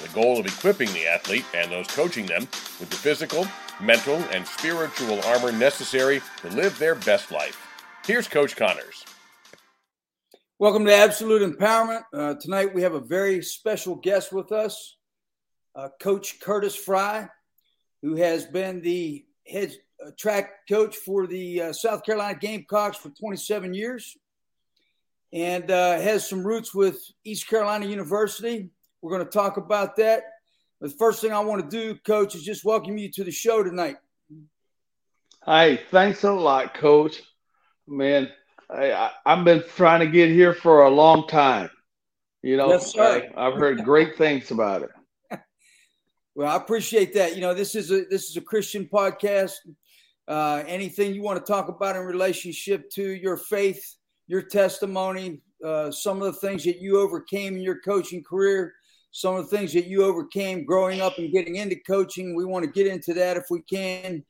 the goal of equipping the athlete and those coaching them with the physical, mental, and spiritual armor necessary to live their best life. Here's Coach Connors. Welcome to Absolute Empowerment. Uh, tonight we have a very special guest with us uh, Coach Curtis Frye, who has been the head uh, track coach for the uh, South Carolina Gamecocks for 27 years and uh, has some roots with East Carolina University. We're going to talk about that. The first thing I want to do, Coach, is just welcome you to the show tonight. Hey, thanks a lot, Coach. Man, I, have been trying to get here for a long time. You know, yes, I, I've heard great things about it. Well, I appreciate that. You know, this is a this is a Christian podcast. Uh, anything you want to talk about in relationship to your faith, your testimony, uh, some of the things that you overcame in your coaching career, some of the things that you overcame growing up and getting into coaching. We want to get into that if we can.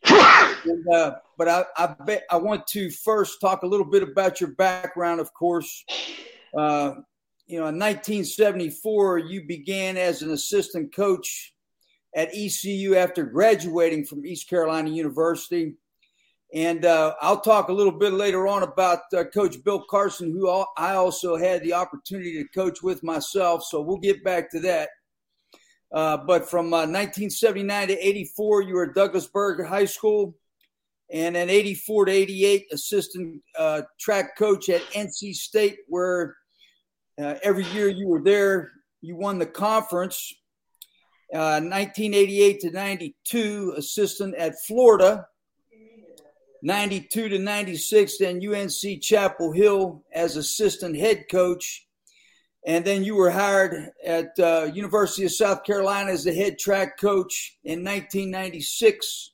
And, uh, but I, I bet I want to first talk a little bit about your background. Of course, uh, you know, in 1974, you began as an assistant coach at ECU after graduating from East Carolina University. And uh, I'll talk a little bit later on about uh, Coach Bill Carson, who I also had the opportunity to coach with myself. So we'll get back to that. Uh, but from 1979 uh, to 84, you were at Douglas Byrd High School. And then 84 to 88, assistant uh, track coach at NC State, where uh, every year you were there, you won the conference 1988 uh, to 92, assistant at Florida. 92 to 96, then UNC Chapel Hill as assistant head coach. And then you were hired at uh, University of South Carolina as the head track coach in 1996.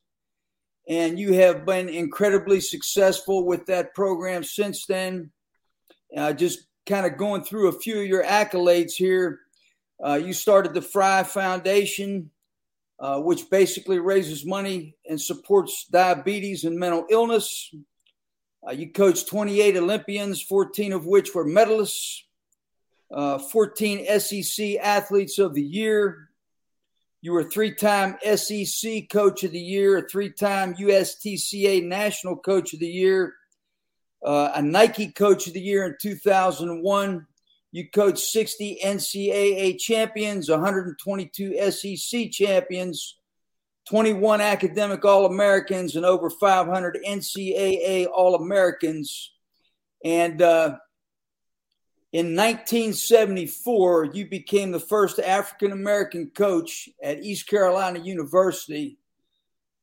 And you have been incredibly successful with that program since then. Uh, just kind of going through a few of your accolades here. Uh, you started the Frye Foundation, uh, which basically raises money and supports diabetes and mental illness. Uh, you coached 28 Olympians, 14 of which were medalists, uh, 14 SEC Athletes of the Year. You were three time SEC Coach of the Year, a three time USTCA National Coach of the Year, uh, a Nike Coach of the Year in 2001 you coached 60 NCAA champions, 122 SEC champions, 21 academic All Americans, and over 500 NCAA All Americans. And uh, in 1974, you became the first African American coach at East Carolina University,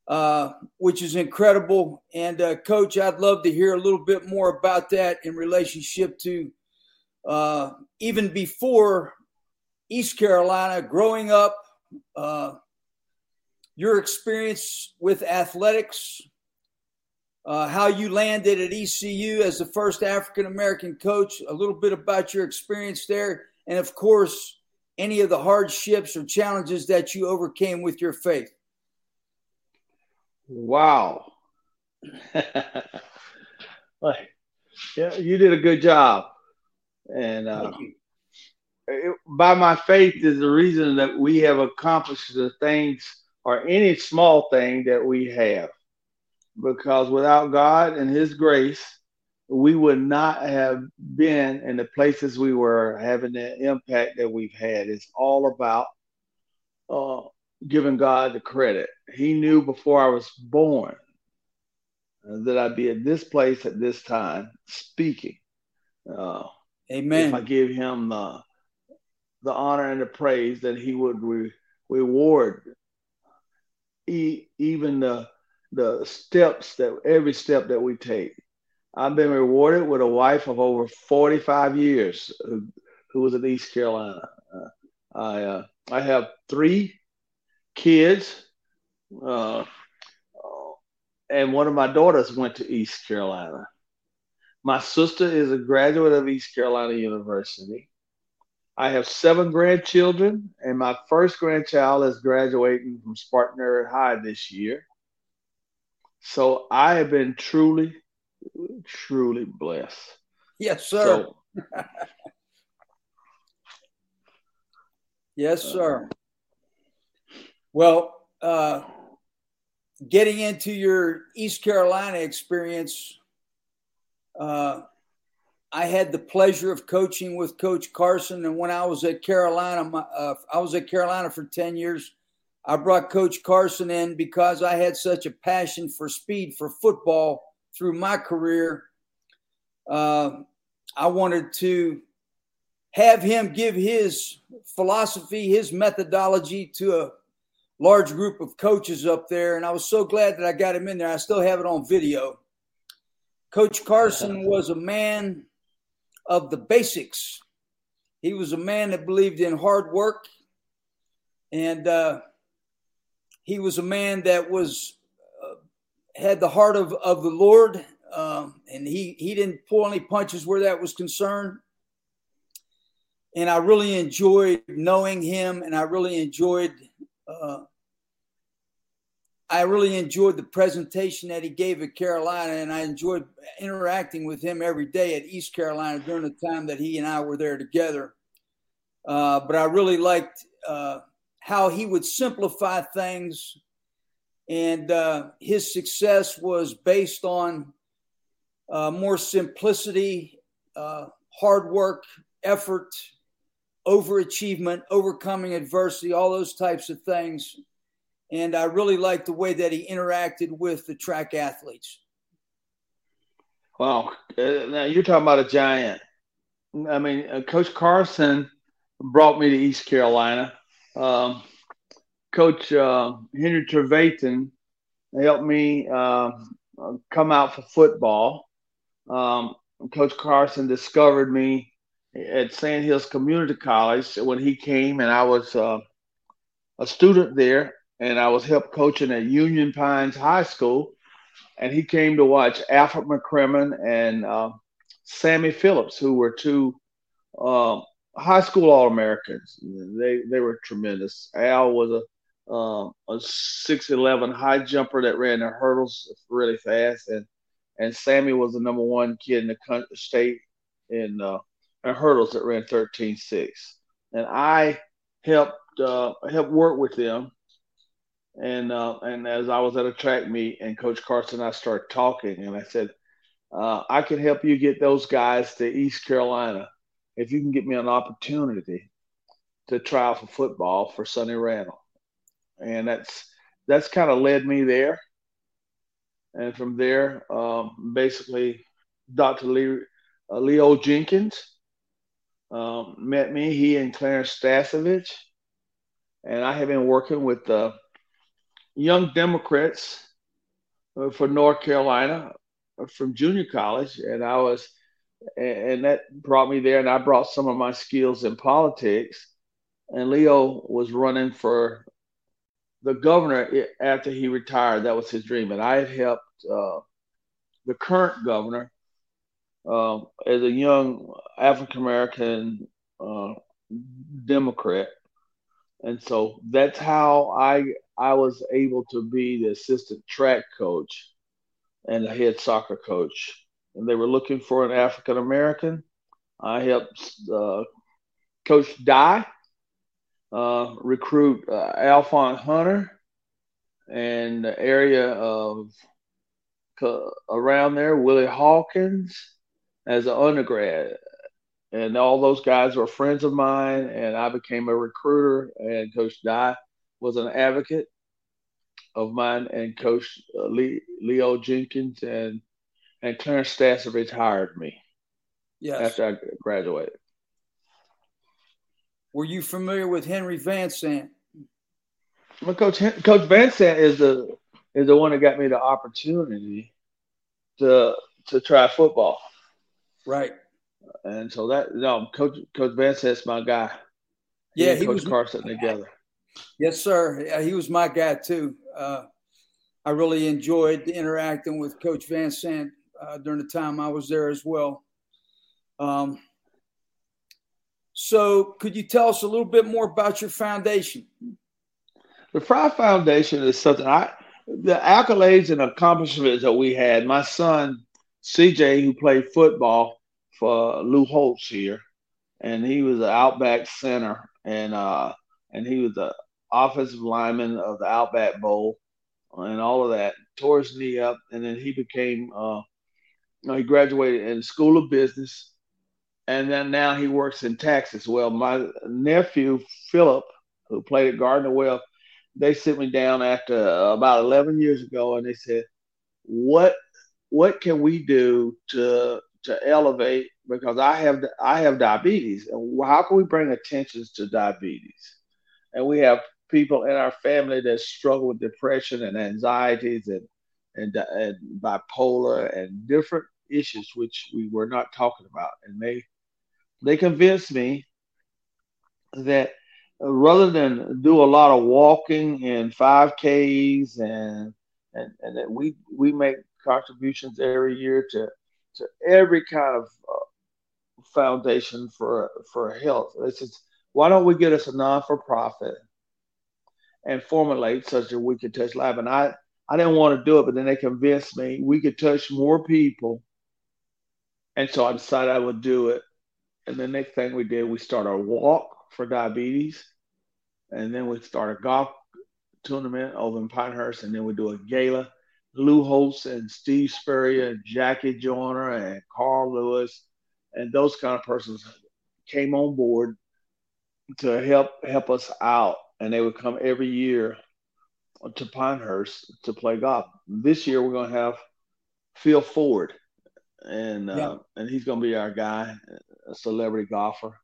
uh, which is incredible. And, uh, Coach, I'd love to hear a little bit more about that in relationship to uh, even before East Carolina, growing up, uh, your experience with athletics, uh, how you landed at ECU as the first African American coach, a little bit about your experience there, and of course, any of the hardships or challenges that you overcame with your faith. Wow. yeah, you did a good job. And uh, it, by my faith is the reason that we have accomplished the things or any small thing that we have. Because without God and His grace, we would not have been in the places we were having the impact that we've had. It's all about uh, giving God the credit. He knew before I was born that I'd be at this place at this time speaking. Uh, Amen. If I give him the, the honor and the praise that he would re- reward e- even the, the steps that every step that we take. I've been rewarded with a wife of over 45 years who, who was in East Carolina. Uh, I, uh, I have three kids Uh, and one of my daughters went to East Carolina. My sister is a graduate of East Carolina University. I have seven grandchildren, and my first grandchild is graduating from Spartan High this year. So I have been truly, truly blessed. Yes, sir. So, yes, sir. Well, uh, getting into your East Carolina experience, uh, I had the pleasure of coaching with Coach Carson, and when I was at Carolina, my, uh, I was at Carolina for ten years. I brought Coach Carson in because I had such a passion for speed for football through my career. Uh, I wanted to have him give his philosophy, his methodology to a large group of coaches up there. And I was so glad that I got him in there. I still have it on video. Coach Carson was a man of the basics. He was a man that believed in hard work, and uh, he was a man that was uh, had the heart of, of the Lord, um, and he he didn't pull any punches where that was concerned. And I really enjoyed knowing him, and I really enjoyed. Uh, I really enjoyed the presentation that he gave at Carolina, and I enjoyed interacting with him every day at East Carolina during the time that he and I were there together. Uh, but I really liked uh, how he would simplify things, and uh, his success was based on uh, more simplicity, uh, hard work, effort, overachievement, overcoming adversity, all those types of things and I really liked the way that he interacted with the track athletes. Wow, uh, now you're talking about a giant. I mean, uh, Coach Carson brought me to East Carolina. Um, Coach uh, Henry Trevathan helped me um, come out for football. Um, Coach Carson discovered me at Sandhills Community College when he came, and I was uh, a student there and I was help coaching at Union Pines High School. And he came to watch Alfred McCrimmon and uh, Sammy Phillips, who were two uh, high school All Americans. They they were tremendous. Al was a uh, a six eleven high jumper that ran the hurdles really fast, and and Sammy was the number one kid in the country, state in uh, in hurdles that ran thirteen six. And I helped uh, helped work with them and uh, and as I was at a track meet, and Coach Carson and I started talking, and I said, uh, I can help you get those guys to East Carolina if you can get me an opportunity to try out for football for Sonny Randle, and that's that's kind of led me there. And from there, um, basically, Dr. Lee, uh, Leo Jenkins um, met me. He and Clarence Stasavich, and I have been working with the uh, young Democrats uh, for North Carolina uh, from junior college, and I was, and that brought me there, and I brought some of my skills in politics. And Leo was running for the governor after he retired. That was his dream, and I had helped uh, the current governor uh, as a young African American uh, Democrat and so that's how I I was able to be the assistant track coach and the head soccer coach. And they were looking for an African American. I helped uh, Coach Dye uh, recruit uh, Alphonse Hunter and the area of around there, Willie Hawkins as an undergrad and all those guys were friends of mine and i became a recruiter and coach Dye was an advocate of mine and coach uh, leo jenkins and and clarence Stasavich retired me yes. after i graduated were you familiar with henry van sant well coach coach van sant is the is the one that got me the opportunity to to try football right and so that no, Coach Coach Van Sant's my guy. He yeah, he Coach was Carson together. Yes, sir. Yeah, he was my guy too. Uh, I really enjoyed interacting with Coach Van Sant uh, during the time I was there as well. Um, so, could you tell us a little bit more about your foundation? The Frye Foundation is something I, the accolades and accomplishments that we had. My son, CJ, who played football for Lou Holtz here, and he was an Outback center, and uh, and he was the offensive lineman of the Outback Bowl, and all of that. Tore his knee up, and then he became. Uh, you know, he graduated in School of Business, and then now he works in taxes. Well, my nephew Philip, who played at Gardner Webb, they sit me down after uh, about 11 years ago, and they said, "What what can we do to to elevate because I have I have diabetes, and how can we bring attention to diabetes? And we have people in our family that struggle with depression and anxieties and and, and bipolar and different issues which we were not talking about, and they they convinced me that rather than do a lot of walking and 5Ks and and, and that we we make contributions every year to to every kind of uh, foundation for for health. It's just, why don't we get us a non for profit and formulate such that we could touch life? And I I didn't want to do it, but then they convinced me we could touch more people, and so I decided I would do it. And the next thing we did, we started a walk for diabetes, and then we started a golf tournament over in Pinehurst, and then we do a gala. Lou Holtz and Steve Spurrier and Jackie Joyner and Carl Lewis and those kind of persons came on board to help help us out, and they would come every year to Pinehurst to play golf. This year we're going to have Phil Ford, and uh, and he's going to be our guy, a celebrity golfer.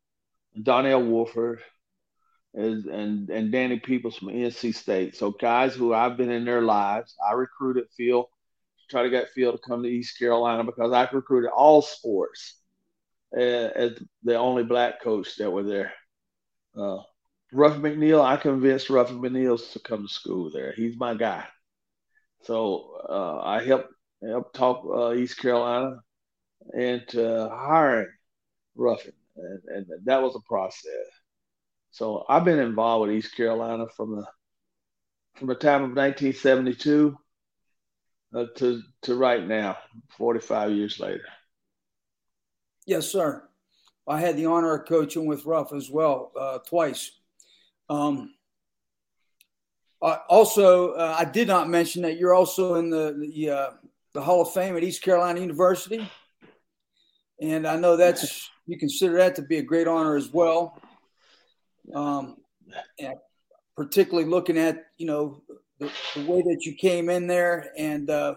Donnell Wolford, is and and Danny Peoples from NC State. So guys who I've been in their lives. I recruited Phil, try to get Phil to come to East Carolina because I recruited all sports uh, as the only black coach that were there. Uh, Ruffin McNeill, I convinced Ruff McNeill to come to school there. He's my guy. So uh, I helped help talk uh, East Carolina into hiring Ruffin, and, and that was a process. So I've been involved with East Carolina from the from the time of 1972 uh, to to right now, 45 years later. Yes, sir. I had the honor of coaching with Ruff as well uh, twice. Um, uh, also, uh, I did not mention that you're also in the the, uh, the Hall of Fame at East Carolina University, and I know that's you consider that to be a great honor as well. Um, particularly looking at you know the, the, way that you came in there, and uh,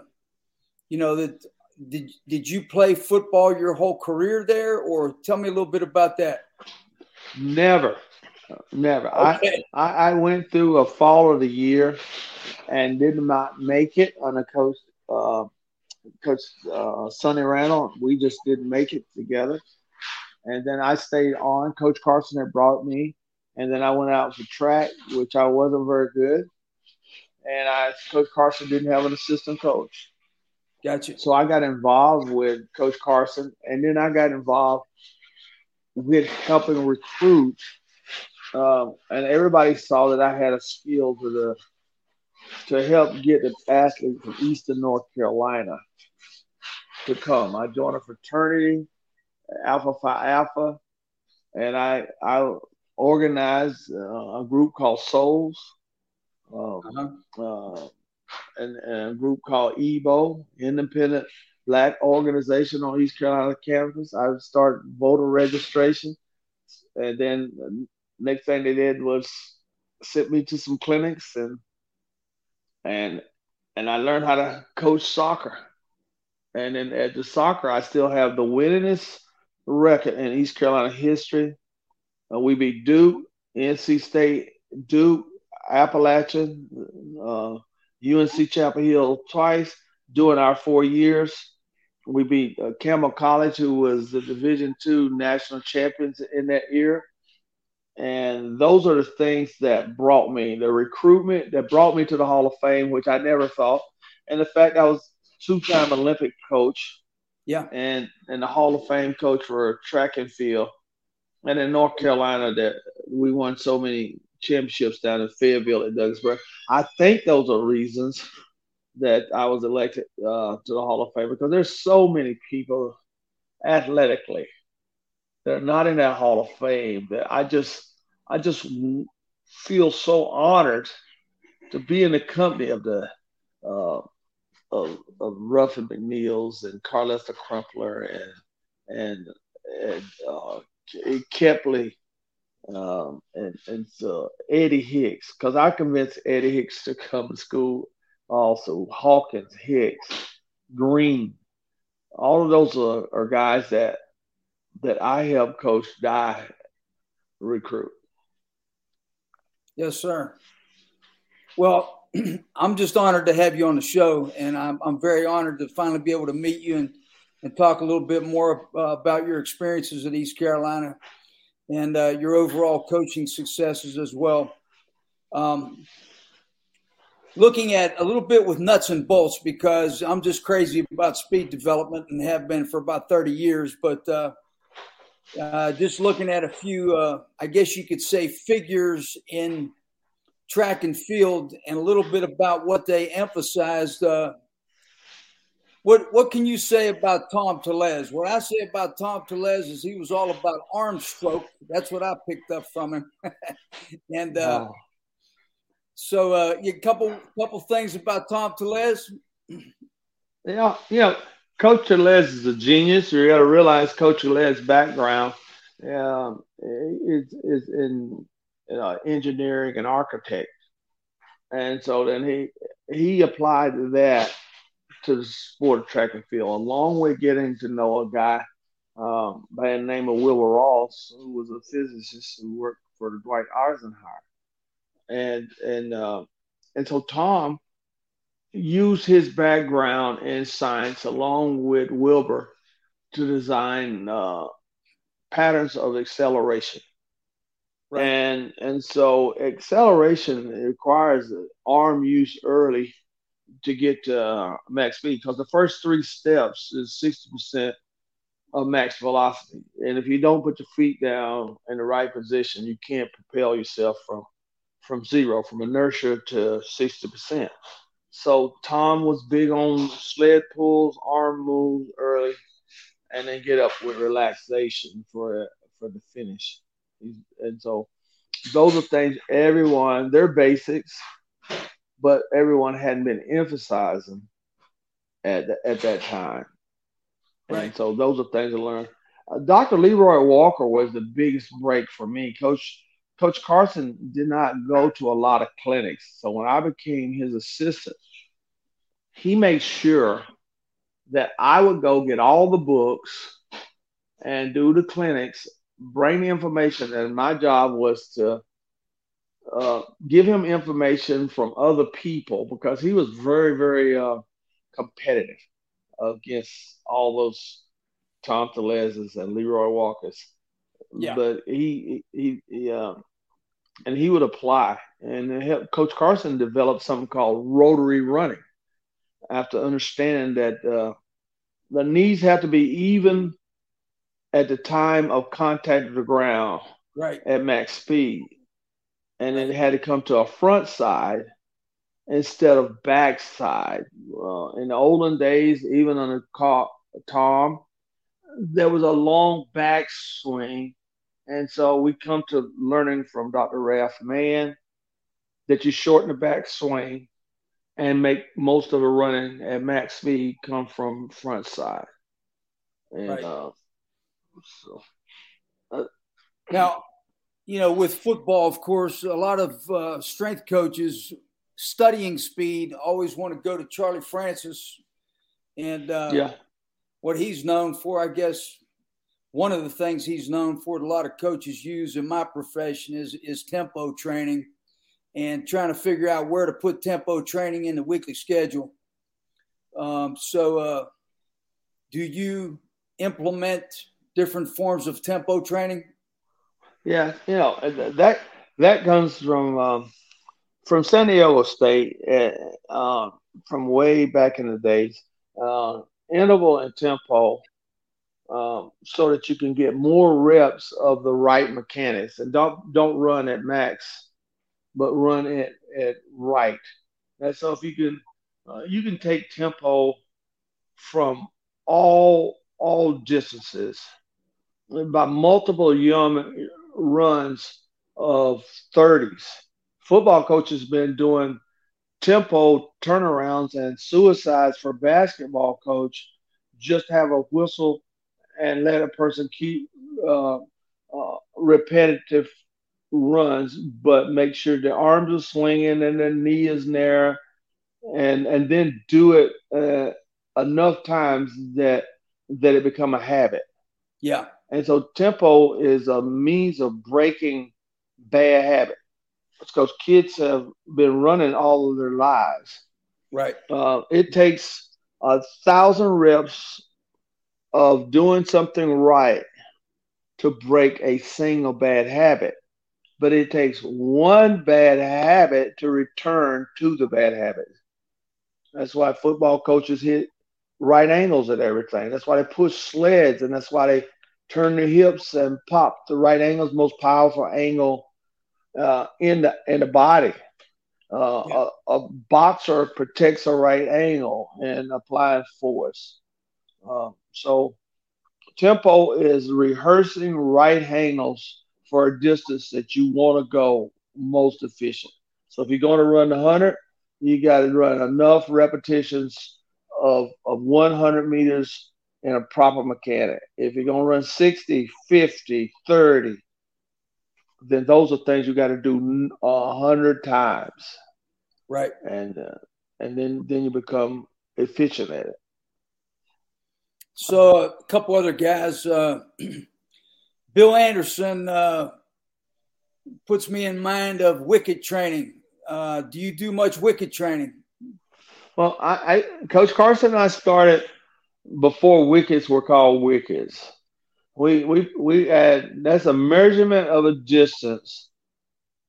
you know that did did you play football your whole career there, or tell me a little bit about that? Never, never. Okay. I, I went through a fall of the year and did not make it on a coach. Uh, Coach uh, Sonny Randle, we just didn't make it together. And then I stayed on. Coach Carson had brought me and then I went out for track, which I wasn't very good. And I, Coach Carson didn't have an assistant coach. Gotcha. So I got involved with Coach Carson, and then I got involved with helping recruit. Um, and everybody saw that I had a skill to the to help get the athlete from Eastern North Carolina to come. I joined a fraternity, Alpha Phi Alpha, and I I organized uh, a group called Souls, um, uh-huh. uh, and, and, a group called EBO, Independent Black Organization on East Carolina campus. I started voter registration, and then the next thing they did was sent me to some clinics and and and I learned how to coach soccer. And then at the soccer, I still have the winningest record in East Carolina history uh, we beat Duke, NC State, Duke, Appalachian, uh, UNC Chapel Hill twice during our four years. We beat uh, Campbell College, who was the Division two national champions in that year, and those are the things that brought me the recruitment that brought me to the Hall of Fame, which I never thought, and the fact I was two-time Olympic coach, yeah, and and the Hall of Fame coach for track and field, and in North Carolina that we won so many championships down in Fayetteville at Douglas Byrd. I think those are reasons that I was elected uh, to the Hall of Fame because there's so many people athletically that are not in that Hall of Fame that I just I just feel so honored to be in the company of the uh, of, of Ruffin McNeill's and Carlester Crumpler and and and uh, Kepley um, and and so Eddie Hicks. Because I convinced Eddie Hicks to come to school. Also Hawkins Hicks Green. All of those are, are guys that that I helped Coach Dye recruit. Yes, sir. Well, I'm just honored to have you on the show, and I'm, I'm very honored to finally be able to meet you and, and talk a little bit more uh, about your experiences at East Carolina and uh, your overall coaching successes as well. Um, looking at a little bit with nuts and bolts because I'm just crazy about speed development and have been for about 30 years. But uh, uh, just looking at a few, uh, I guess you could say, figures in track and field and a little bit about what they emphasized. Uh, what what can you say about Tom Tellez? What I say about Tom Tellez is he was all about arm stroke. That's what I picked up from him. and uh, wow. So, uh, a couple couple things about Tom Tellez. Yeah, you know, Coach Les is a genius. You got to realize Coach Les' background um, is is in you know, engineering and architect, and so then he he applied that to the sport of track and field, along with getting to know a guy um, by the name of Wilbur Ross, who was a physicist who worked for Dwight Eisenhower and and uh, and so Tom used his background in science along with Wilbur to design uh, patterns of acceleration. Right. And and so acceleration requires arm use early to get to uh, max speed because the first three steps is sixty percent of max velocity, and if you don't put your feet down in the right position, you can't propel yourself from from zero, from inertia to 60%. So Tom was big on sled pulls, arm moves early, and then get up with relaxation for for the finish. And so those are things everyone, they're basics, but everyone hadn't been emphasizing at, the, at that time. Right. And so those are things to learn. Uh, Dr. Leroy Walker was the biggest break for me. Coach Coach Carson did not go to a lot of clinics. So when I became his assistant, he made sure that I would go get all the books and do the clinics, bring the information, and my job was to uh, give him information from other people because he was very, very uh, competitive against all those Tom Tellez's and Leroy Walkers. Yeah. But he he, he um, and he would apply. And help, Coach Carson developed something called rotary running after understanding that uh, the knees have to be even at the time of contact with the ground right. at max speed. And it had to come to a front side instead of back side. Uh, in the olden days, even on the car, Tom, there was a long back swing and so we come to learning from Dr. Ralph Mann that you shorten the back swing and make most of the running at max speed come from front side. And right. uh, so uh, now, you know, with football, of course, a lot of uh, strength coaches studying speed always want to go to Charlie Francis and uh, yeah. what he's known for, I guess, one of the things he's known for that a lot of coaches use in my profession is is tempo training and trying to figure out where to put tempo training in the weekly schedule. Um, so, uh, do you implement different forms of tempo training? Yeah, you know that that comes from um, from San Diego State, uh, from way back in the days. Uh, interval and tempo, um, so that you can get more reps of the right mechanics, and don't don't run at max, but run at at right. And so if you can, uh, you can take tempo from all all distances by multiple young runs of 30s. Football coaches been doing tempo turnarounds and suicides for basketball coach. Just have a whistle and let a person keep uh, uh, repetitive runs, but make sure the arms are swinging and the knee is there, and and then do it uh, enough times that that it become a habit. Yeah. And so tempo is a means of breaking bad habit. because kids have been running all of their lives. Right. Uh, it takes a thousand reps of doing something right to break a single bad habit. But it takes one bad habit to return to the bad habit. That's why football coaches hit right angles at everything. That's why they push sleds and that's why they turn their hips and pop the right angles, most powerful angle uh, in the in the body. Uh, yeah. a, a, boxer protects a right angle and applies force. Uh, so tempo is rehearsing right angles for a distance that you want to go most efficient. So if you're going to run the 100, you got to run enough repetitions of, of 100 meters in a proper mechanic. If you're going to run 60, 50, 30, then those are things you got to do a hundred times. Right. And uh, and then then you become efficient at it. So a couple other guys, uh, Bill Anderson uh, puts me in mind of wicket training. Uh, do you do much wicket training? Well, I, I Coach Carson and I started before wickets were called wickets. We we we add that's a measurement of a distance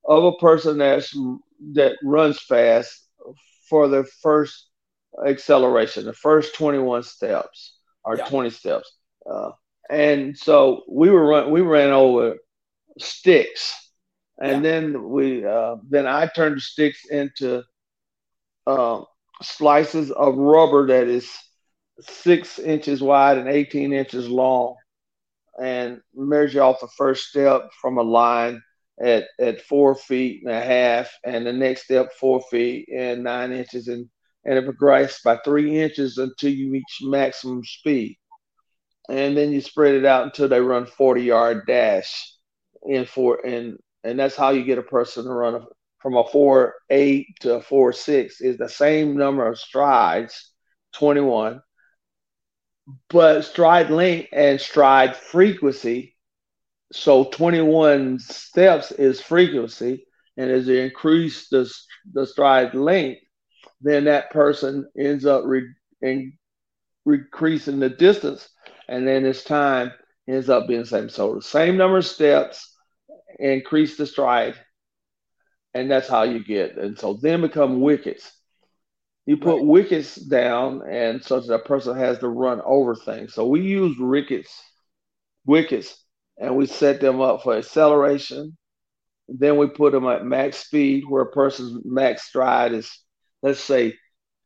of a person that's that runs fast for the first acceleration, the first 21 steps or yeah. 20 steps. Uh, and so we were run, we ran over sticks, and yeah. then we uh, then I turned the sticks into uh, slices of rubber that is six inches wide and 18 inches long and measure off the first step from a line at, at four feet and a half and the next step four feet and nine inches and, and it progresses by three inches until you reach maximum speed and then you spread it out until they run 40 yard dash in four and and that's how you get a person to run a, from a four eight to a four six is the same number of strides 21 but stride length and stride frequency. So 21 steps is frequency, and as you increase the, the stride length, then that person ends up re- in, increasing the distance, and then his time ends up being the same. So the same number of steps, increase the stride, and that's how you get. And so then become wickets. You put right. wickets down, and so that person has to run over things. So we use wickets, wickets, and we set them up for acceleration. Then we put them at max speed, where a person's max stride is, let's say,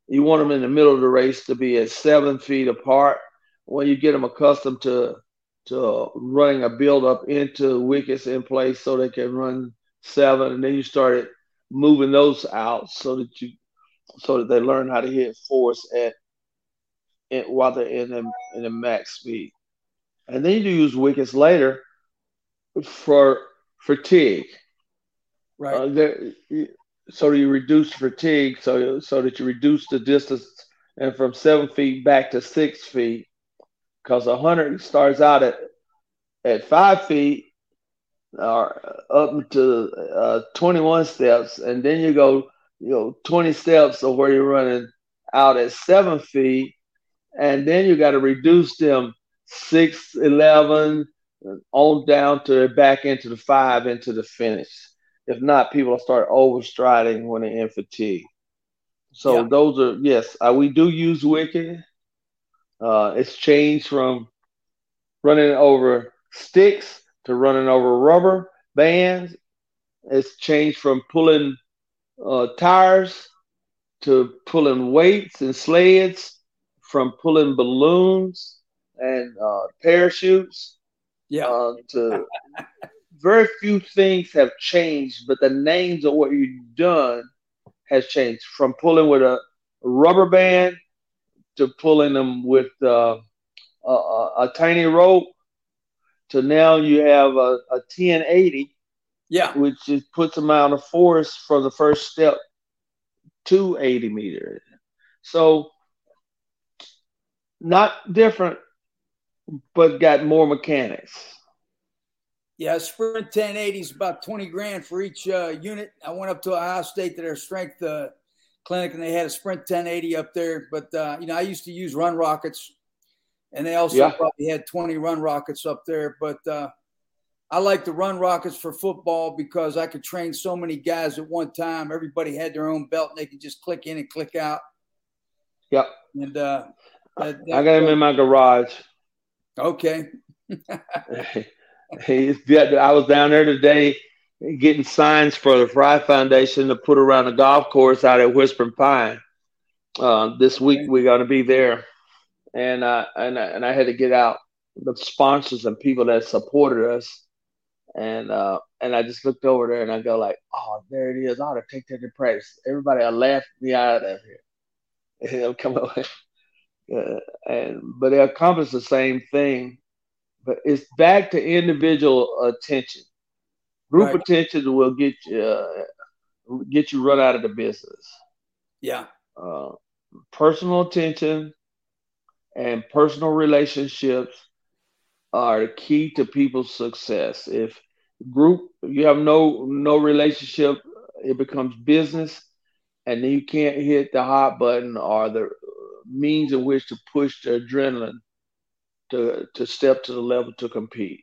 you want them in the middle of the race to be at seven feet apart. When you get them accustomed to to running a build up into wickets in place, so they can run seven, and then you started moving those out so that you so that they learn how to hit force at, at while they're in the in the max speed. And then you do use wickets later for fatigue. Right. Uh, there, so you reduce fatigue, so so that you reduce the distance and from seven feet back to six feet, because a hundred starts out at at five feet or up to uh, 21 steps, and then you go you know, 20 steps of where you're running out at seven feet. And then you got to reduce them 6, 11, on down to back into the five into the finish. If not, people start overstriding when they're in fatigue. So yeah. those are yes, uh, we do use wickets. Uh, it's changed from running over sticks to running over rubber bands. It's changed from pulling uh, tires to pulling weights and sleds, from pulling balloons and uh, parachutes. Yeah. Uh, to very few things have changed, but the names of what you've done has changed. From pulling with a rubber band to pulling them with uh, a, a, tiny rope to now you have a, a 1080 yeah. which just puts them out of force for the first step to 80 meters so not different but got more mechanics yeah, Sprint 1080 is about 20 grand for each uh, unit. I went up to Ohio State to their strength uh, clinic and they had a Sprint 1080 up there. But, uh, you know, I used to use run rockets and they also yeah. probably had 20 run rockets up there. But uh, I like the run rockets for football because I could train so many guys at one time. Everybody had their own belt and they could just click in and click out. Yep. And uh, that, that, I got them in my garage. Okay. I was down there today getting signs for the Frye Foundation to put around the golf course out at Whispering Pine. Uh, this week we're going to be there, and uh, and and I had to get out the sponsors and people that supported us, and uh, and I just looked over there and I go like, oh, there it is. I ought to take that to practice. Everybody laughed me out of here. And they'll come. Uh, and but they accomplished the same thing but it's back to individual attention. Group right. attention will get you uh, get you run out of the business. Yeah. Uh, personal attention and personal relationships are the key to people's success. If group you have no no relationship, it becomes business, and then you can't hit the hot button or the means in which to push the adrenaline to to step to the level to compete.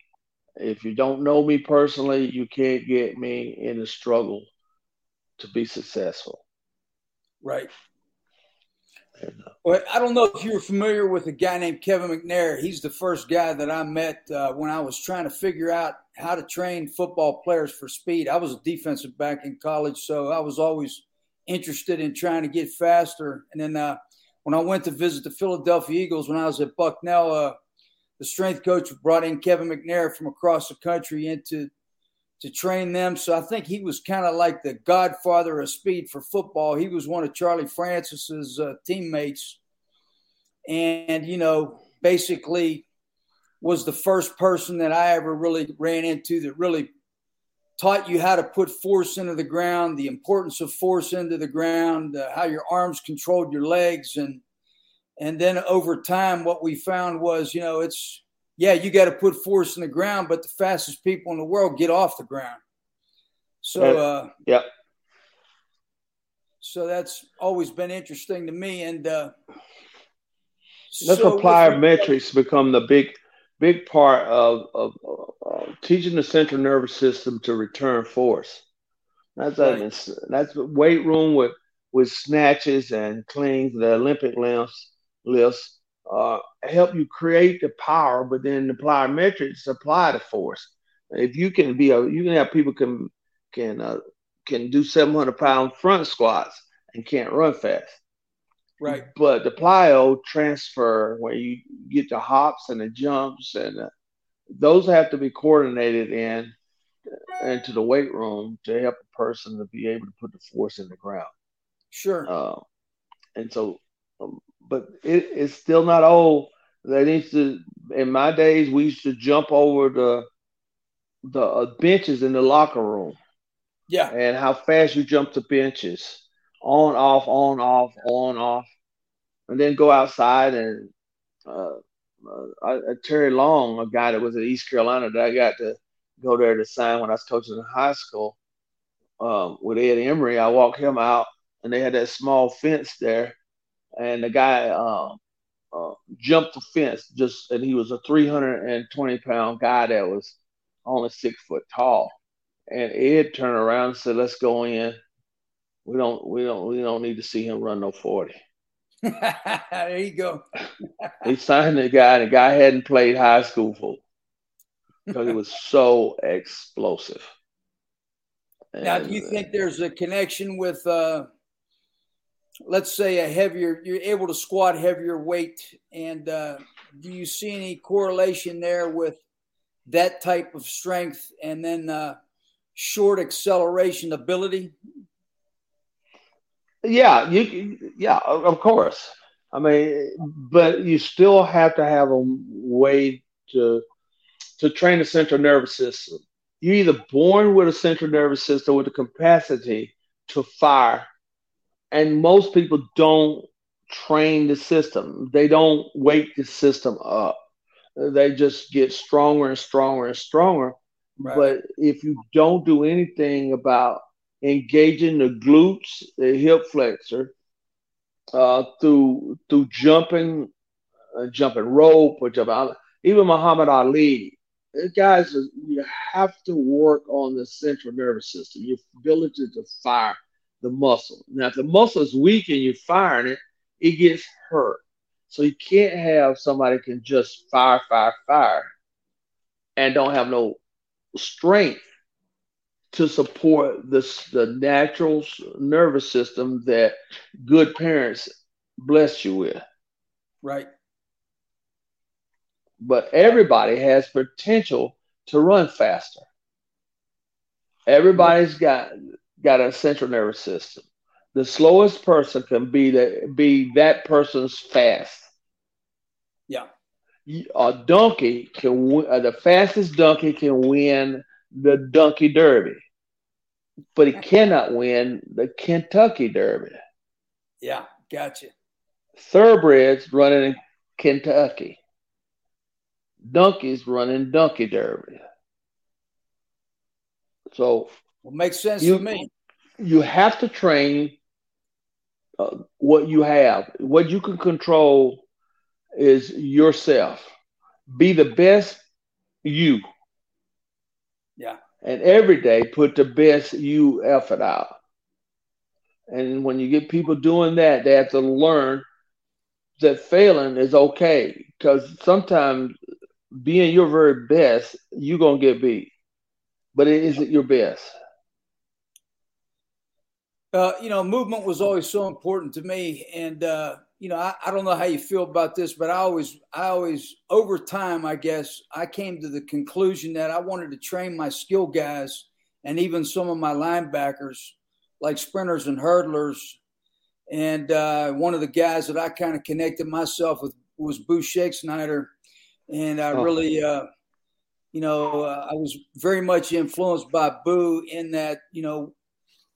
If you don't know me personally, you can't get me in the struggle to be successful. Right. Well, I don't know if you're familiar with a guy named Kevin McNair. He's the first guy that I met uh, when I was trying to figure out how to train football players for speed. I was a defensive back in college, so I was always interested in trying to get faster. And then uh, when I went to visit the Philadelphia Eagles when I was at Bucknell, uh, the strength coach brought in Kevin McNair from across the country into to train them. So I think he was kind of like the godfather of speed for football. He was one of Charlie Francis's uh, teammates, and you know, basically was the first person that I ever really ran into that really taught you how to put force into the ground, the importance of force into the ground, uh, how your arms controlled your legs, and and then over time, what we found was, you know, it's, yeah, you got to put force in the ground, but the fastest people in the world get off the ground. So, uh, yeah. So that's always been interesting to me. And uh, that's so plyometrics become the big, big part of, of, of, teaching the central nervous system to return force. That's right. that's weight room with with snatches and cleans, the Olympic lifts lifts uh, help you create the power, but then the plyometrics apply the force. If you can be a, you can have people can can uh, can do 700 pound front squats and can't run fast. Right. But the plyo transfer where you get the hops and the jumps and uh, those have to be coordinated in into the weight room to help a person to be able to put the force in the ground. Sure. Uh, and so but it, it's still not old. They need to. In my days, we used to jump over the the uh, benches in the locker room. Yeah, and how fast you jump the benches, on off, on off, on off, and then go outside and uh, uh, Terry Long, a guy that was at East Carolina that I got to go there to sign when I was coaching in high school um, with Ed Emory. I walked him out, and they had that small fence there and the guy, uh, uh, jump the fence. Just and he was a 320 pound guy that was only six foot tall. And Ed turned around and said, "Let's go in. We don't, we don't, we don't need to see him run no 40." there you go. he signed the guy, and the guy hadn't played high school football because it was so explosive. Now, do you think there's a connection with, uh, let's say, a heavier? You're able to squat heavier weight, and uh, do you see any correlation there with that type of strength and then uh, short acceleration ability? Yeah, you. Yeah, of course. I mean, but you still have to have a way to to train the central nervous system you're either born with a central nervous system with the capacity to fire, and most people don't train the system. They don't wake the system up. They just get stronger and stronger and stronger. Right. But if you don't do anything about engaging the glutes, the hip flexor, uh, through through jumping, uh, jumping rope or jumping, even Muhammad Ali, guys, you have to work on the central nervous system, your ability to fire the muscle. Now, if the muscle is weak and you're firing it, it gets hurt. So you can't have somebody can just fire, fire, fire, and don't have no strength to support this the natural nervous system that good parents bless you with. Right but everybody has potential to run faster. Everybody's got got a central nervous system. The slowest person can be the be that person's fast. Yeah. A donkey can uh, the fastest donkey can win the donkey derby, but he cannot win the Kentucky Derby. Yeah, gotcha. Thoroughbreds running in Kentucky donkeys running donkey derby. So well, makes sense you, to me. You have to train uh, what you have. What you can control is yourself. Be the best you. Yeah. And every day put the best you effort out. And when you get people doing that, they have to learn that failing is okay. Because sometimes being your very best, you're gonna get beat. But it isn't your best. Uh, you know, movement was always so important to me, and uh, you know, I, I, don't know how you feel about this, but I always, I always, over time, I guess, I came to the conclusion that I wanted to train my skill guys and even some of my linebackers, like sprinters and hurdlers. And uh, one of the guys that I kind of connected myself with was Boo Schexnayder and I oh. really, uh, you know, uh, I was very much influenced by Boo in that, you know,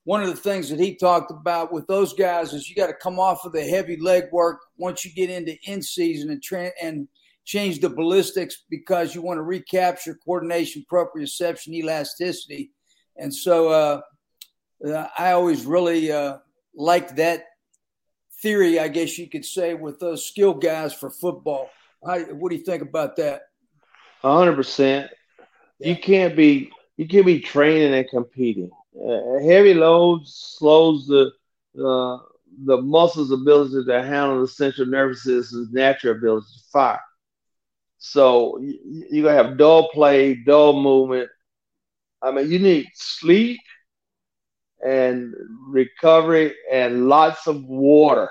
one of the things that he talked about with those guys is you got to come off of the heavy leg work once you get into in season and tra- and change the ballistics because you want to recapture coordination, proprioception, elasticity, and so uh, uh, I always really uh, liked that theory, I guess you could say, with those skill guys for football. How, what do you think about that? hundred percent. You can't be you can't be training and competing. Uh, heavy loads slows the uh, the muscles' ability to handle the central nervous system's natural ability to fire. So you, you're gonna have dull play, dull movement. I mean, you need sleep and recovery and lots of water.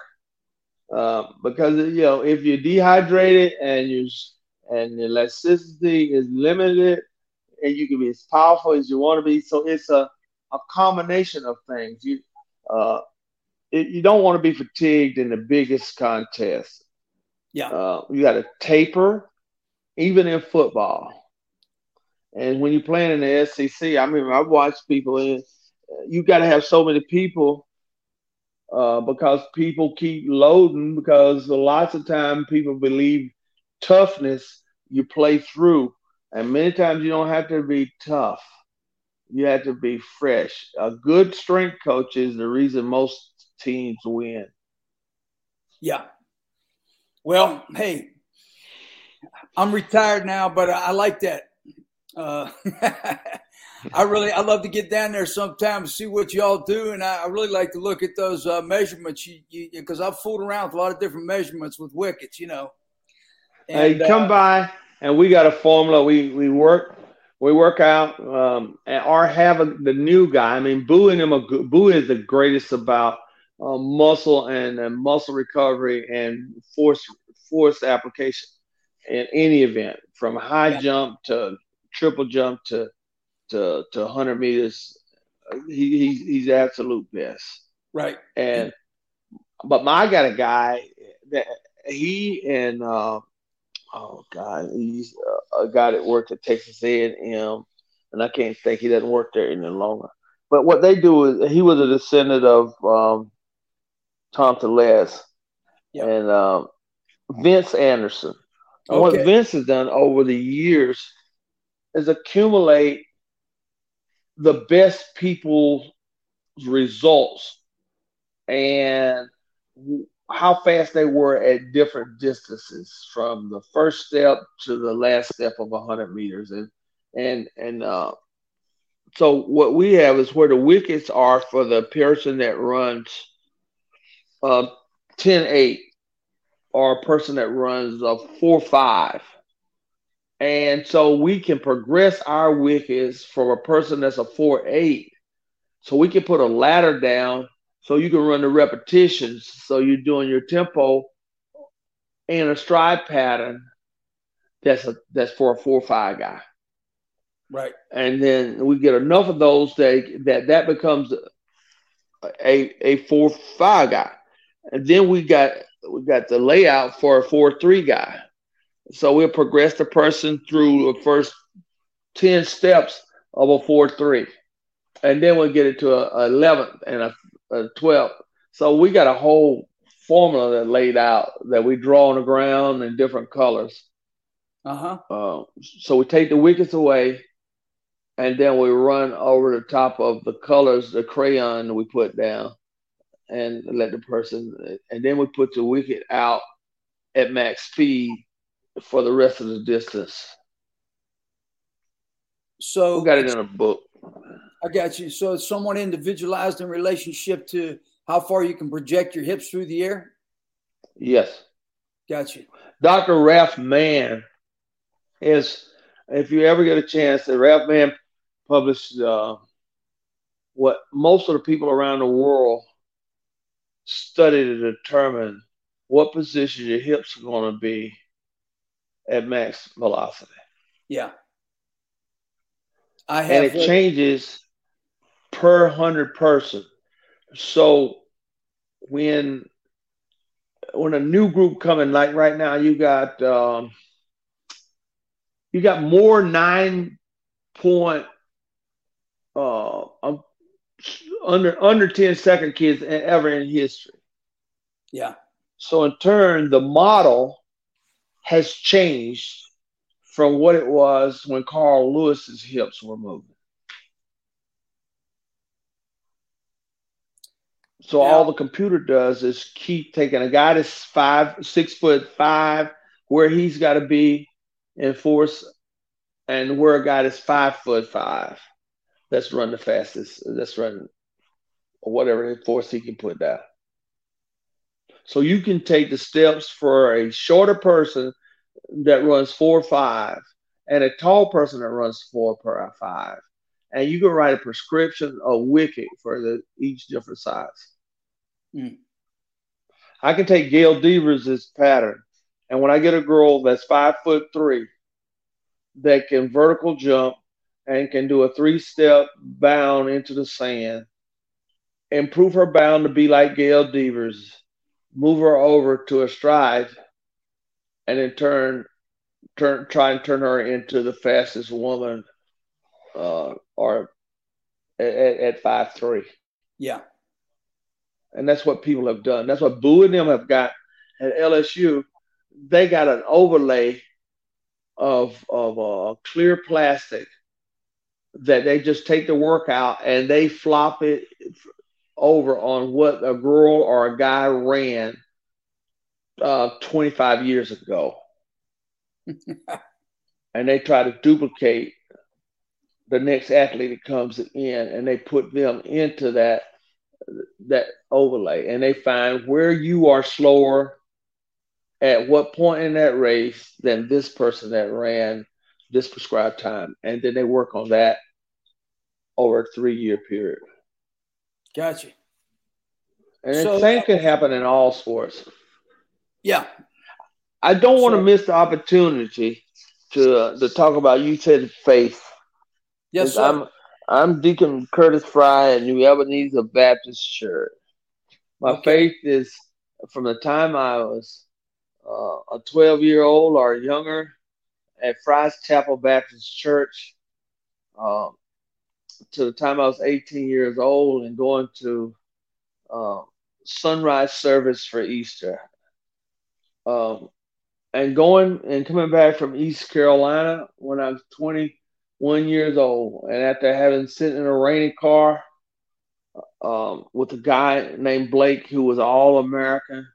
Uh, because you know if you're dehydrated and you and the elasticity is limited, and you can be as powerful as you want to be. So it's a a combination of things. You uh, it, you don't want to be fatigued in the biggest contest. Yeah, uh, you got to taper, even in football. And when you're playing in the SEC, I mean, I've watched people in. You got to have so many people uh, because people keep loading because lots of time people believe toughness you play through and many times you don't have to be tough you have to be fresh a good strength coach is the reason most teams win yeah Well, hey, I'm retired now, but I, like that. Uh, I really, I love to get down there sometimes, see what y'all do, and I, I really like to look at those uh, measurements. You, because I've fooled around with a lot of different measurements with wickets, you know. And, hey, come uh, by, and we got a formula. We we work we work out um, or have a, the new guy. I mean, Boo and him, Boo is the greatest about uh, muscle and, and, muscle recovery and force force application in any event, from high yeah. jump to triple jump to to to 100 meters. He, he's he's absolute best. Right. And but my got a guy that he and uh, oh god, he's a guy that worked at Texas A&M, and I can't think he doesn't work there any longer. But what they do is he was a descendant of um, Tom Tellez yep. and um, Vince Anderson. And okay. what Vince has done over the years is accumulate the best people's results and how fast they were at different distances from the first step to the last step of 100 meters. And and and uh, so what we have is where the wickets are for the person that runs uh, 10 8 or a person that runs a 4 5 and so we can progress our wickets from a person that's a 4 8 so we can put a ladder down so you can run the repetitions. So you're doing your tempo in a stride pattern that's a that's for a four five guy. Right. And then we get enough of those that that, that becomes a a four five guy. And then we got we got the layout for a four three guy. So we'll progress the person through the first 10 steps of a four three. And then we'll get it to a, a 11th and a uh, 12. So we got a whole formula that laid out that we draw on the ground in different colors. Uh-huh. Uh, so we take the wickets away, and then we run over the top of the colors, the crayon we put down, and let the person, and then we put the wicket out at max speed for the rest of the distance. So we got it in a book. I got you. So it's somewhat individualized in relationship to how far you can project your hips through the air? Yes. Got you. Dr. Ralph Mann is, if you ever get a chance, the Ralph Mann published uh, what most of the people around the world study to determine what position your hips are going to be at max velocity. Yeah. I have and it changes per hundred person. So when when a new group coming, like right now, you got um, you got more nine point uh, um, under under 10 second kids ever in history. Yeah. So in turn, the model has changed from what it was when Carl Lewis's hips were moving. So all the computer does is keep taking a guy that's five, six foot five, where he's got to be in force, and where a guy that's five foot five, that's run the fastest, that's run whatever force he can put down. So you can take the steps for a shorter person that runs four or five, and a tall person that runs four per five, and you can write a prescription of wicket for the each different size. Mm. I can take Gail Devers' pattern, and when I get a girl that's five foot three that can vertical jump and can do a three step bound into the sand, improve her bound to be like Gail Devers, move her over to a stride, and in turn, turn try and turn her into the fastest woman, uh, or at, at five three. Yeah. And that's what people have done. That's what Boo and them have got at LSU. They got an overlay of of uh, clear plastic that they just take the workout and they flop it over on what a girl or a guy ran uh, 25 years ago. and they try to duplicate the next athlete that comes in and they put them into that that overlay and they find where you are slower at what point in that race than this person that ran this prescribed time and then they work on that over a three year period. Gotcha. And so, the same can happen in all sports. Yeah. I don't so, want to miss the opportunity to uh, to talk about you said faith. Yes, sir. I'm I'm Deacon Curtis Frye at New Ebenezer Baptist Church. My okay. faith is from the time I was uh, a 12 year old or younger at Frye's Chapel Baptist Church uh, to the time I was 18 years old and going to uh, sunrise service for Easter. Um, and going and coming back from East Carolina when I was 20, one years old, and after having sit in a rainy car um, with a guy named Blake who was all American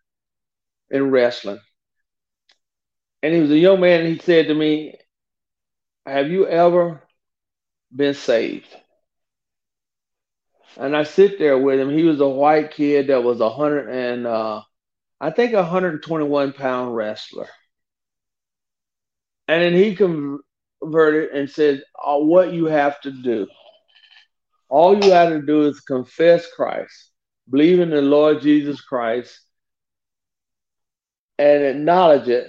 in wrestling, and he was a young man, he said to me, "Have you ever been saved?" And I sit there with him. He was a white kid that was a hundred and uh, I think a hundred and twenty-one pound wrestler. And then he com- converted and said, uh, What you have to do. All you have to do is confess Christ, believe in the Lord Jesus Christ, and acknowledge it,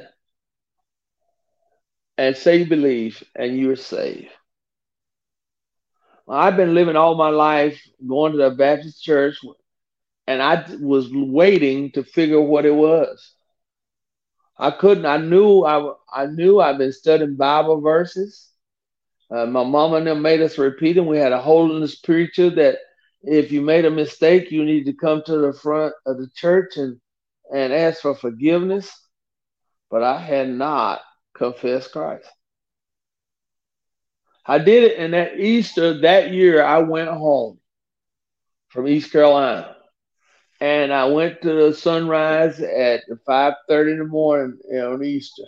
and say you believe, and you are saved. I've been living all my life going to the Baptist church, and I was waiting to figure what it was. I couldn't. I knew. I I knew. I've been studying Bible verses. Uh, my mom and them made us repeat them. We had a holiness preacher that if you made a mistake, you need to come to the front of the church and and ask for forgiveness. But I had not confessed Christ. I did it, and that Easter that year, I went home from East Carolina and I went to the sunrise at five thirty in the morning on Easter.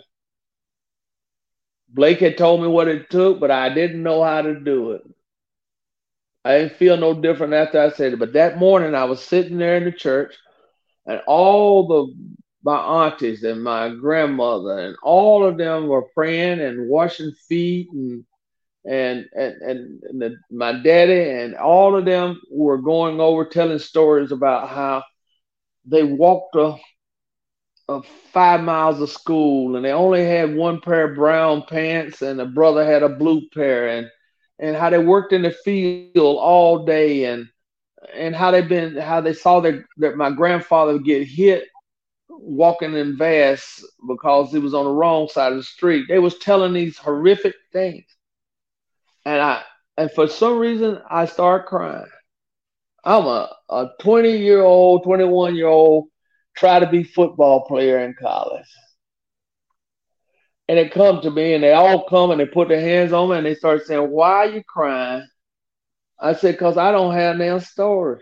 Blake had told me what it took, but I didn't know how to do it. I didn't feel no different after I said it. But that morning, I was sitting there in the church, and all the my aunties and my grandmother and all of them were praying and washing feet and and and and, and the, my daddy and all of them were going over telling stories about how they walked a, a five miles of school and they only had one pair of brown pants and a brother had a blue pair and and how they worked in the field all day and and how they been how they saw their, that my grandfather get hit walking in Vass because he was on the wrong side of the street. They was telling these horrific things and I and for some reason I start crying. I'm a, a 20 year old, 21 year old, try to be football player in college. And they come to me and they all come and they put their hands on me and they start saying, Why are you crying? I said, Because I don't have no story.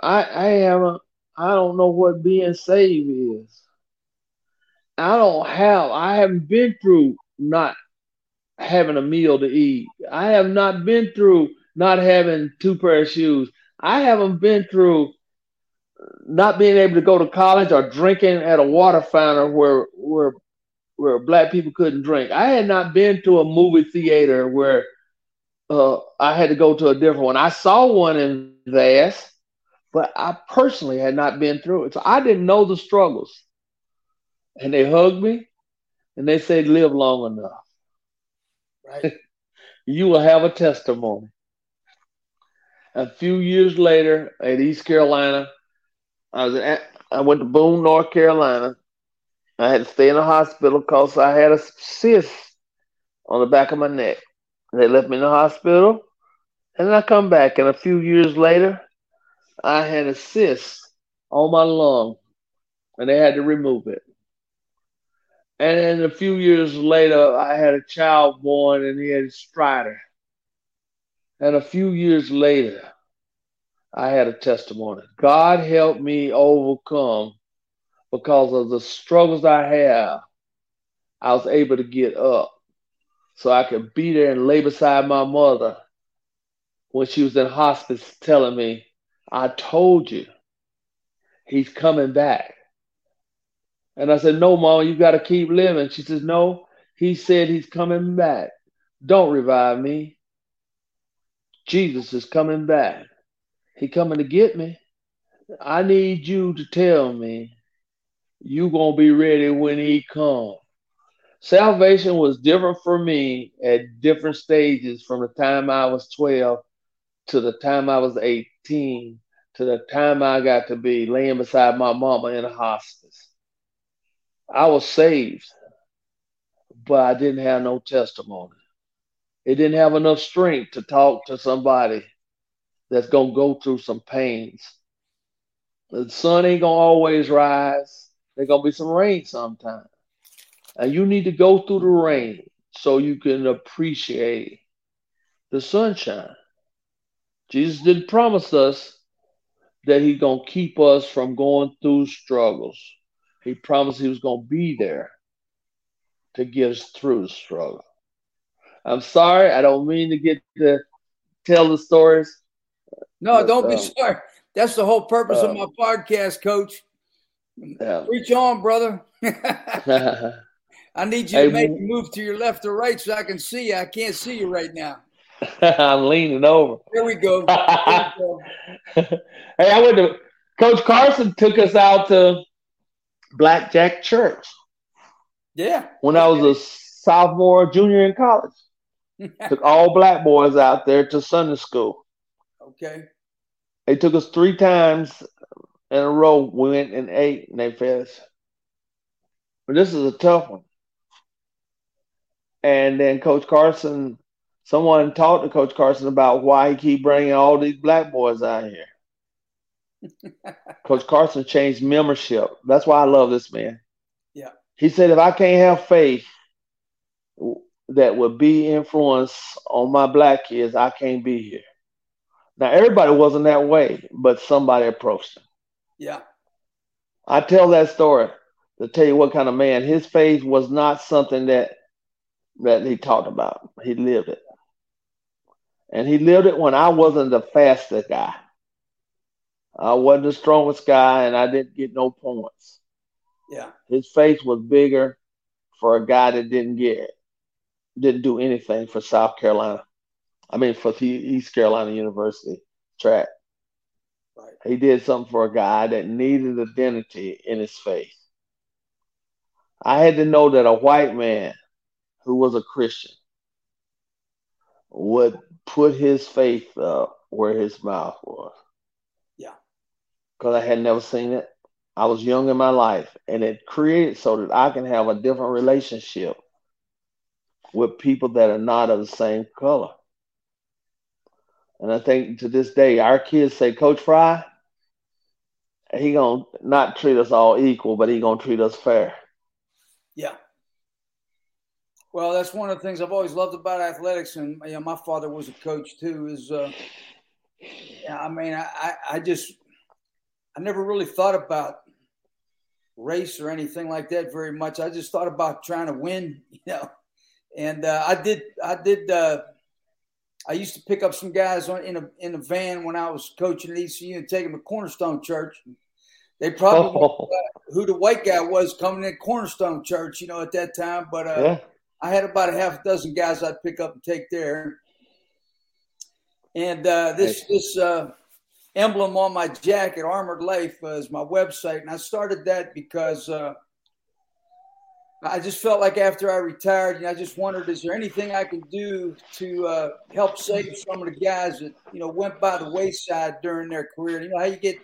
I I haven't I don't know what being saved is. I don't have I haven't been through not having a meal to eat. I have not been through not having two pair of shoes. I haven't been through not being able to go to college or drinking at a water fountain where where where black people couldn't drink. I had not been to a movie theater where uh, I had to go to a different one. I saw one in Vass, but I personally had not been through it. So I didn't know the struggles. And they hugged me and they said, live long enough. Right. you will have a testimony. A few years later, at East Carolina, I was at, I went to Boone, North Carolina. I had to stay in the hospital because I had a cyst on the back of my neck. They left me in the hospital, and I come back, and a few years later, I had a cyst on my lung, and they had to remove it. And then a few years later, I had a child born and he had stridor. And a few years later, I had a testimony. God helped me overcome because of the struggles I have, I was able to get up so I could be there and lay beside my mother when she was in hospice telling me, I told you he's coming back. And I said, No, mom, you got to keep living. She says, No, he said he's coming back. Don't revive me. Jesus is coming back. He coming to get me. I need you to tell me you gonna be ready when he comes. Salvation was different for me at different stages from the time I was 12 to the time I was 18 to the time I got to be laying beside my mama in a hospice. I was saved, but I didn't have no testimony. It didn't have enough strength to talk to somebody that's going to go through some pains. The sun ain't going to always rise. There's going to be some rain sometime. And you need to go through the rain so you can appreciate the sunshine. Jesus didn't promise us that he's going to keep us from going through struggles. He promised he was going to be there to get us through the struggle. I'm sorry, I don't mean to get to tell the stories. No, but, don't be um, sorry. That's the whole purpose of my podcast, Coach. Yeah. Reach on, brother. I need you to make a move to your left or right so I can see you. I can't see you right now. I'm leaning over. There we go. There we go. hey, I went to Coach Carson took us out to Blackjack Church. Yeah. When I was a sophomore, junior in college. took all black boys out there to Sunday school. Okay. They took us three times in a row. We went and ate and they fed us. But this is a tough one. And then Coach Carson, someone talked to Coach Carson about why he keep bringing all these black boys out here. Coach Carson changed membership. That's why I love this man. Yeah. He said, if I can't have faith that would be influence on my black kids, I can't be here. Now everybody wasn't that way, but somebody approached him. Yeah. I tell that story to tell you what kind of man. His faith was not something that that he talked about. He lived it. And he lived it when I wasn't the fastest guy. I wasn't the strongest guy and I didn't get no points. Yeah. His face was bigger for a guy that didn't get didn't do anything for South Carolina. I mean for the East Carolina University track. Right. He did something for a guy that needed identity in his faith. I had to know that a white man who was a Christian would put his faith up where his mouth was. Because I had never seen it. I was young in my life, and it created so that I can have a different relationship with people that are not of the same color. And I think to this day, our kids say, Coach Frye, he gonna not treat us all equal, but he gonna treat us fair. Yeah. Well, that's one of the things I've always loved about athletics, and you know, my father was a coach too. Is uh, I mean, I, I just I never really thought about race or anything like that very much. I just thought about trying to win, you know. And uh, I did, I did. Uh, I used to pick up some guys on, in a in a van when I was coaching at ECU and take them to Cornerstone Church. They probably oh. who the white guy was coming in Cornerstone Church, you know, at that time. But uh, yeah. I had about a half a dozen guys I'd pick up and take there. And uh, this this uh, emblem on my jacket, Armored Life, uh, is my website, and I started that because uh, I just felt like after I retired, you know, I just wondered, is there anything I can do to uh, help save some of the guys that you know went by the wayside during their career? You know how you get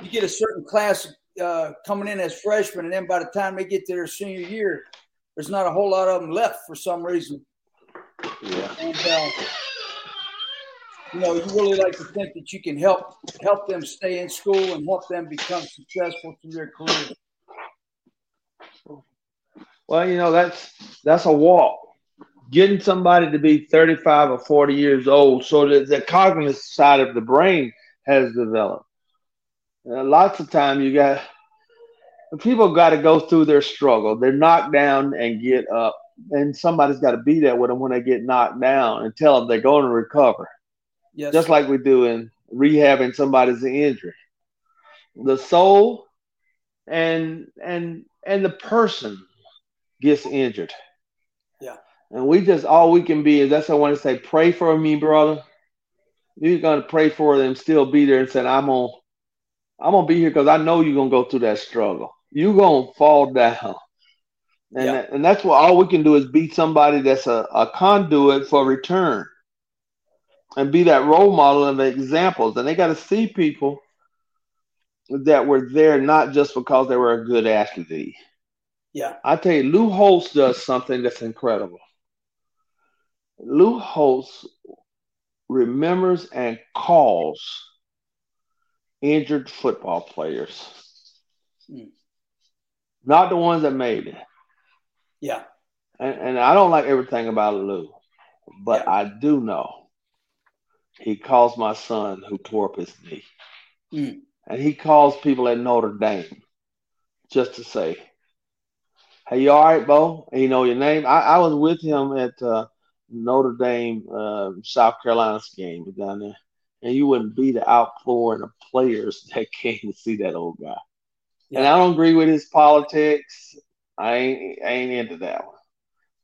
you get a certain class uh, coming in as freshmen, and then by the time they get to their senior year, there's not a whole lot of them left for some reason. Yeah. And, uh, you know, you really like to think that you can help help them stay in school and help them become successful through their career. Well, you know, that's that's a walk. Getting somebody to be 35 or 40 years old so that the cognitive side of the brain has developed. Uh, lots of time you got people got to go through their struggle. They're knocked down and get up, and somebody's got to be there with them when they get knocked down and tell them they're going to recover. Yes. Just like we do in rehabbing somebody's injury. The soul and and and the person gets injured. Yeah. And we just all we can be is that's what I want to say. Pray for me, brother. You're gonna pray for them, still be there and say, I'm gonna I'm gonna be here because I know you're gonna go through that struggle. You're gonna fall down. And, yeah. and that's what all we can do is be somebody that's a, a conduit for return and be that role model and the examples. And they got to see people that were there not just because they were a good athlete. Yeah. I tell you, Lou Holtz does something that's incredible. Lou Holtz remembers and calls injured football players. Mm. Not the ones that made it. Yeah. And, and I don't like everything about Lou, but yeah. I do know he calls my son who tore up his knee. Mm. And he calls people at Notre Dame just to say, Hey, you all right, Bo? And you know your name? I, I was with him at uh, Notre Dame, uh, South Carolina's game down there. And you wouldn't be the outpouring of players that came to see that old guy. Yeah. And I don't agree with his politics. I ain't, I ain't into that one.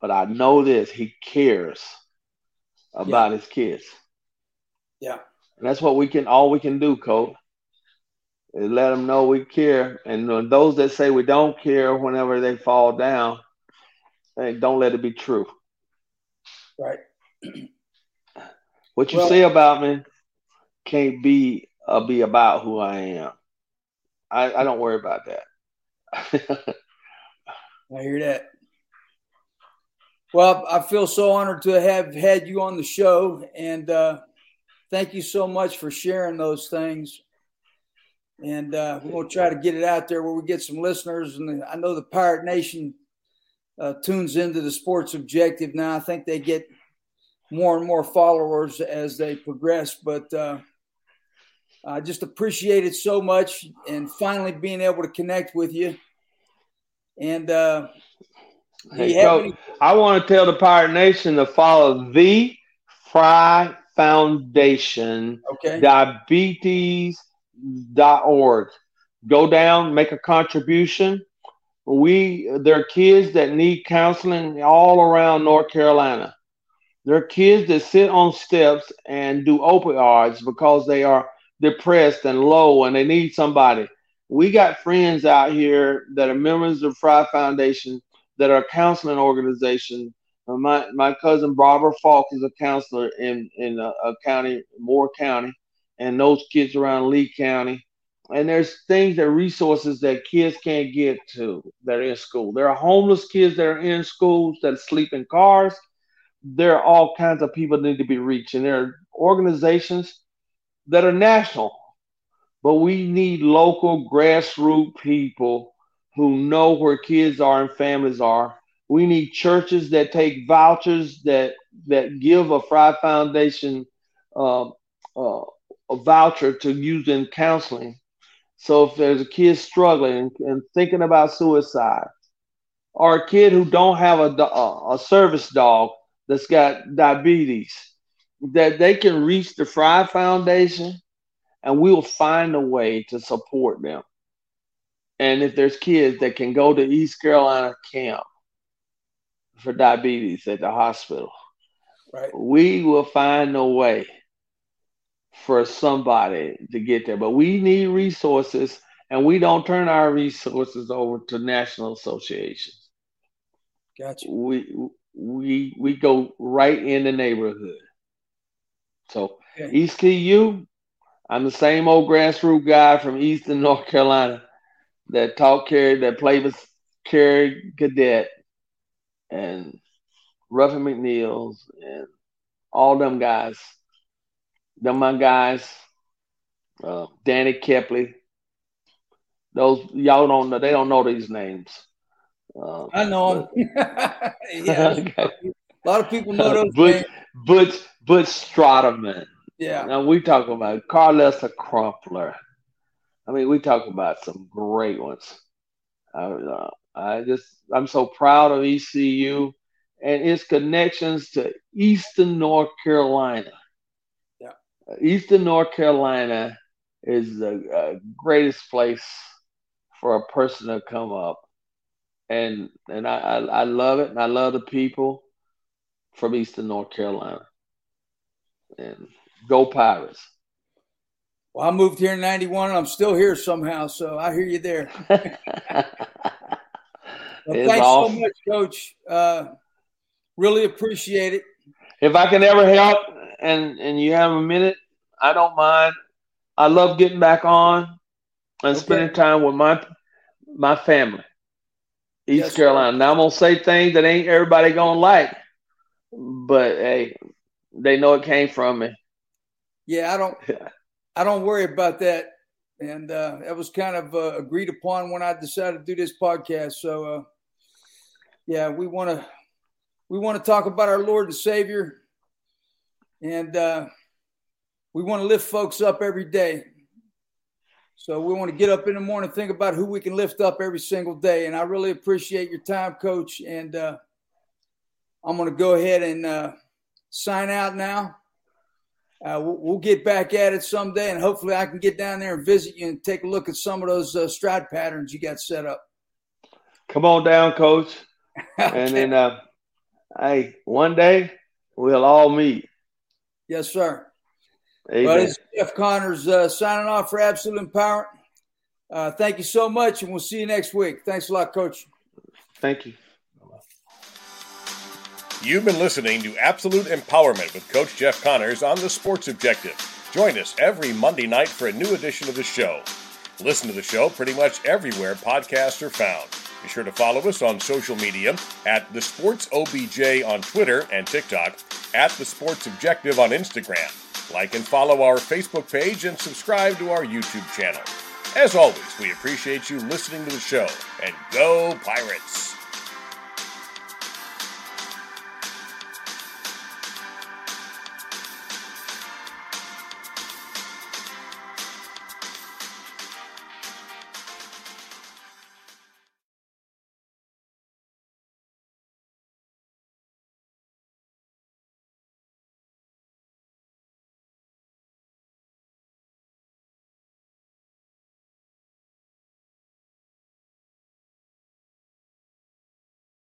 But I know this he cares about yeah. his kids. Yeah. And that's what we can, all we can do, Coach Is let them know we care. And those that say we don't care whenever they fall down, hey, don't let it be true. Right. what you well, say about me can't be uh, be about who I am. I, I don't worry about that. I hear that. Well, I feel so honored to have had you on the show, and uh, thank you so much for sharing those things and uh, we're going to try to get it out there where we get some listeners. And I know the Pirate Nation uh, tunes into the sports objective now. I think they get more and more followers as they progress, but uh, I just appreciate it so much, and finally being able to connect with you. And uh, hey, so any- I want to tell the Pirate Nation to follow the Frye Foundation. Okay. Diabetes org. Go down, make a contribution. We there are kids that need counseling all around North Carolina. There are kids that sit on steps and do opioids because they are depressed and low and they need somebody. We got friends out here that are members of Frye Foundation that are counseling organization. My my cousin Barbara Falk is a counselor in in a, a county, Moore County and those kids around Lee County. And there's things that resources that kids can't get to that are in school. There are homeless kids that are in schools that sleep in cars. There are all kinds of people that need to be reached. And there are organizations that are national. But we need local grassroots people who know where kids are and families are. We need churches that take vouchers that that give a Frye Foundation uh, uh, a voucher to use in counseling. So if there's a kid struggling and thinking about suicide, or a kid who don't have a, a service dog that's got diabetes, that they can reach the Frye Foundation, and we'll find a way to support them. And if there's kids that can go to East Carolina camp for diabetes at the hospital, right. we will find a way for somebody to get there. But we need resources, and we don't turn our resources over to national associations. Gotcha. We we we go right in the neighborhood. So okay. East KU, I'm the same old grassroots guy from Eastern North Carolina that taught Carey, that played with Cary Godette and Ruffin McNeills and all them guys them my guys, uh, Danny Kepley. Those y'all don't know. They don't know these names. Uh, I know them. yeah, okay. a lot of people know those. Butch, names. Butch, Butch Strotterman. Yeah. Now we talk about Carlester Crumpler. I mean, we talk about some great ones. I, uh, I just I'm so proud of ECU and its connections to Eastern North Carolina. Yeah, Eastern North Carolina is the uh, greatest place for a person to come up, and and I, I I love it, and I love the people from Eastern North Carolina, and go Pirates. Well, I moved here in '91, and I'm still here somehow. So I hear you there. well, thanks so much, Coach. Uh, really appreciate it. If I can ever help, and and you have a minute, I don't mind. I love getting back on and okay. spending time with my my family, East yes, Carolina. Sir. Now I'm gonna say things that ain't everybody gonna like, but hey, they know it came from me. Yeah, I don't. I don't worry about that. And uh, that was kind of uh, agreed upon when I decided to do this podcast. So, uh, yeah, we want to we want to talk about our Lord and Savior, and uh, we want to lift folks up every day. So we want to get up in the morning, think about who we can lift up every single day. And I really appreciate your time, Coach. And uh, I'm going to go ahead and uh, sign out now uh, we'll, we'll, get back at it someday, and hopefully, I can get down there and visit you and take a look at some of those uh, stride patterns you got set up. Come on down, Coach, okay. and then, uh, hey, one day we'll all meet. Yes, sir. Amen. Well, it's Jeff Connors uh, signing off for Absolute Empowerment. Uh, thank you so much, and we'll see you next week. Thanks a lot, Coach. Thank you. You've been listening to Absolute Empowerment with Coach Jeff Connors on the Sports Objective. Join us every Monday night for a new edition of the show. Listen to the show pretty much everywhere podcasts are found. Be sure to follow us on social media at The Sports OBJ on Twitter and TikTok, at The Sports Objective on Instagram. Like and follow our Facebook page and subscribe to our YouTube channel. As always, we appreciate you listening to the show, and go Pirates!